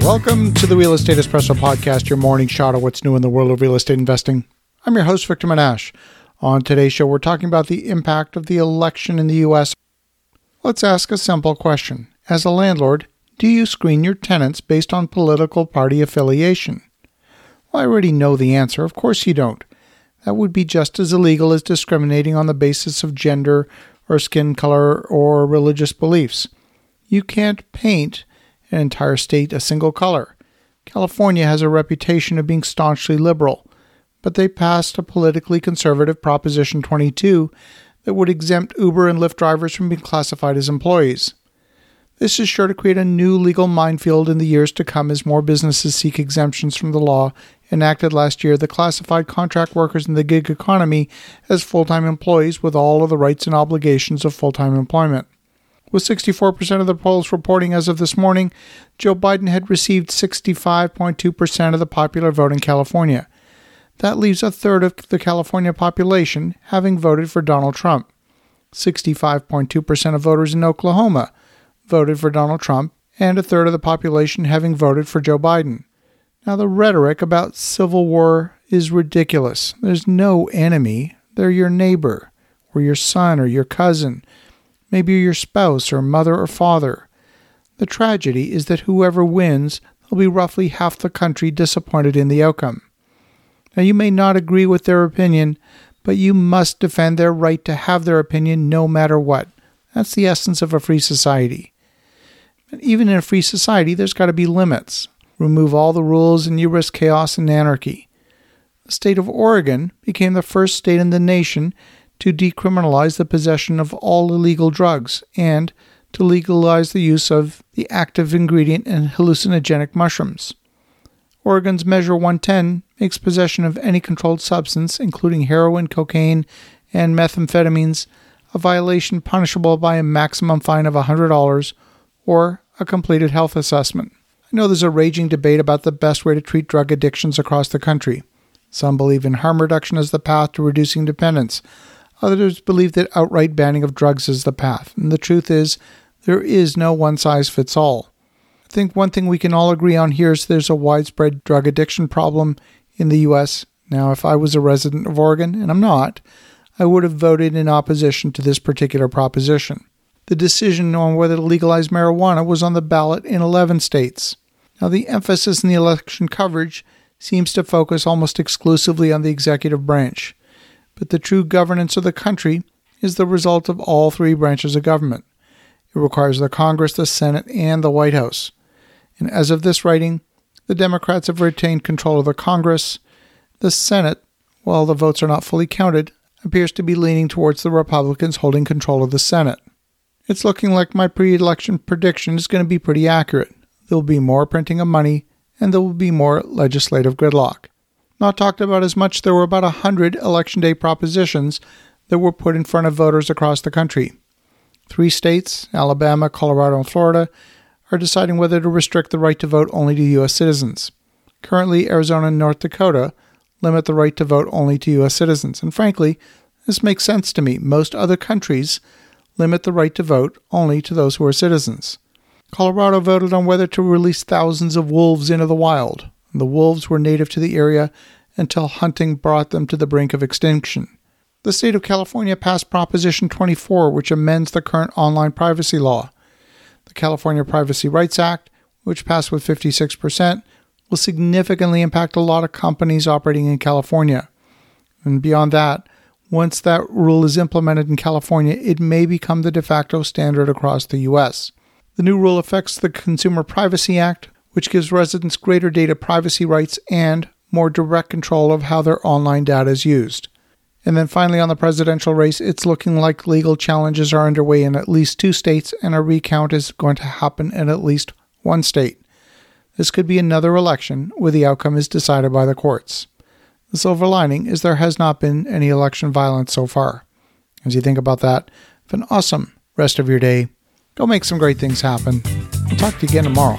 Welcome to the Real Estate Espresso Podcast, your morning shot of what's new in the world of real estate investing. I'm your host, Victor Menasce. On today's show, we're talking about the impact of the election in the U.S. Let's ask a simple question. As a landlord, do you screen your tenants based on political party affiliation? Well, I already know the answer. Of course you don't. That would be just as illegal as discriminating on the basis of gender or skin color or religious beliefs. You can't paint an entire state a single color. California has a reputation of being staunchly liberal, but they passed a politically conservative Proposition 22 that would exempt Uber and Lyft drivers from being classified as employees. This is sure to create a new legal minefield in the years to come as more businesses seek exemptions from the law enacted last year that classified contract workers in the gig economy as full time employees with all of the rights and obligations of full time employment. With 64% of the polls reporting as of this morning, Joe Biden had received 65.2% of the popular vote in California. That leaves a third of the California population having voted for Donald Trump. 65.2% of voters in Oklahoma voted for Donald Trump, and a third of the population having voted for Joe Biden. Now, the rhetoric about civil war is ridiculous. There's no enemy, they're your neighbor, or your son, or your cousin, maybe your spouse, or mother, or father. The tragedy is that whoever wins, there'll be roughly half the country disappointed in the outcome. Now, you may not agree with their opinion, but you must defend their right to have their opinion no matter what. That's the essence of a free society. And even in a free society, there's got to be limits. Remove all the rules and you risk chaos and anarchy. The state of Oregon became the first state in the nation to decriminalize the possession of all illegal drugs and to legalize the use of the active ingredient in hallucinogenic mushrooms. Oregon's Measure 110 makes possession of any controlled substance, including heroin, cocaine, and methamphetamines, a violation punishable by a maximum fine of $100 or a completed health assessment. I know there's a raging debate about the best way to treat drug addictions across the country. Some believe in harm reduction as the path to reducing dependence. Others believe that outright banning of drugs is the path. And the truth is, there is no one size fits all. I think one thing we can all agree on here is there's a widespread drug addiction problem in the U.S. Now, if I was a resident of Oregon, and I'm not, I would have voted in opposition to this particular proposition. The decision on whether to legalize marijuana was on the ballot in 11 states. Now, the emphasis in the election coverage seems to focus almost exclusively on the executive branch, but the true governance of the country is the result of all three branches of government. It requires the Congress, the Senate, and the White House. And as of this writing, the Democrats have retained control of the Congress. The Senate, while the votes are not fully counted, appears to be leaning towards the Republicans holding control of the Senate. It's looking like my pre election prediction is going to be pretty accurate. There will be more printing of money, and there will be more legislative gridlock. Not talked about as much, there were about 100 Election Day propositions that were put in front of voters across the country. Three states, Alabama, Colorado, and Florida, are deciding whether to restrict the right to vote only to U.S. citizens. Currently, Arizona and North Dakota limit the right to vote only to U.S. citizens. And frankly, this makes sense to me. Most other countries limit the right to vote only to those who are citizens. Colorado voted on whether to release thousands of wolves into the wild. The wolves were native to the area until hunting brought them to the brink of extinction. The state of California passed Proposition 24, which amends the current online privacy law. The California Privacy Rights Act, which passed with 56%, will significantly impact a lot of companies operating in California. And beyond that, once that rule is implemented in California, it may become the de facto standard across the U.S. The new rule affects the Consumer Privacy Act, which gives residents greater data privacy rights and more direct control of how their online data is used. And then finally, on the presidential race, it's looking like legal challenges are underway in at least two states, and a recount is going to happen in at least one state. This could be another election where the outcome is decided by the courts. The silver lining is there has not been any election violence so far. As you think about that, have an awesome rest of your day. Go make some great things happen. I'll talk to you again tomorrow.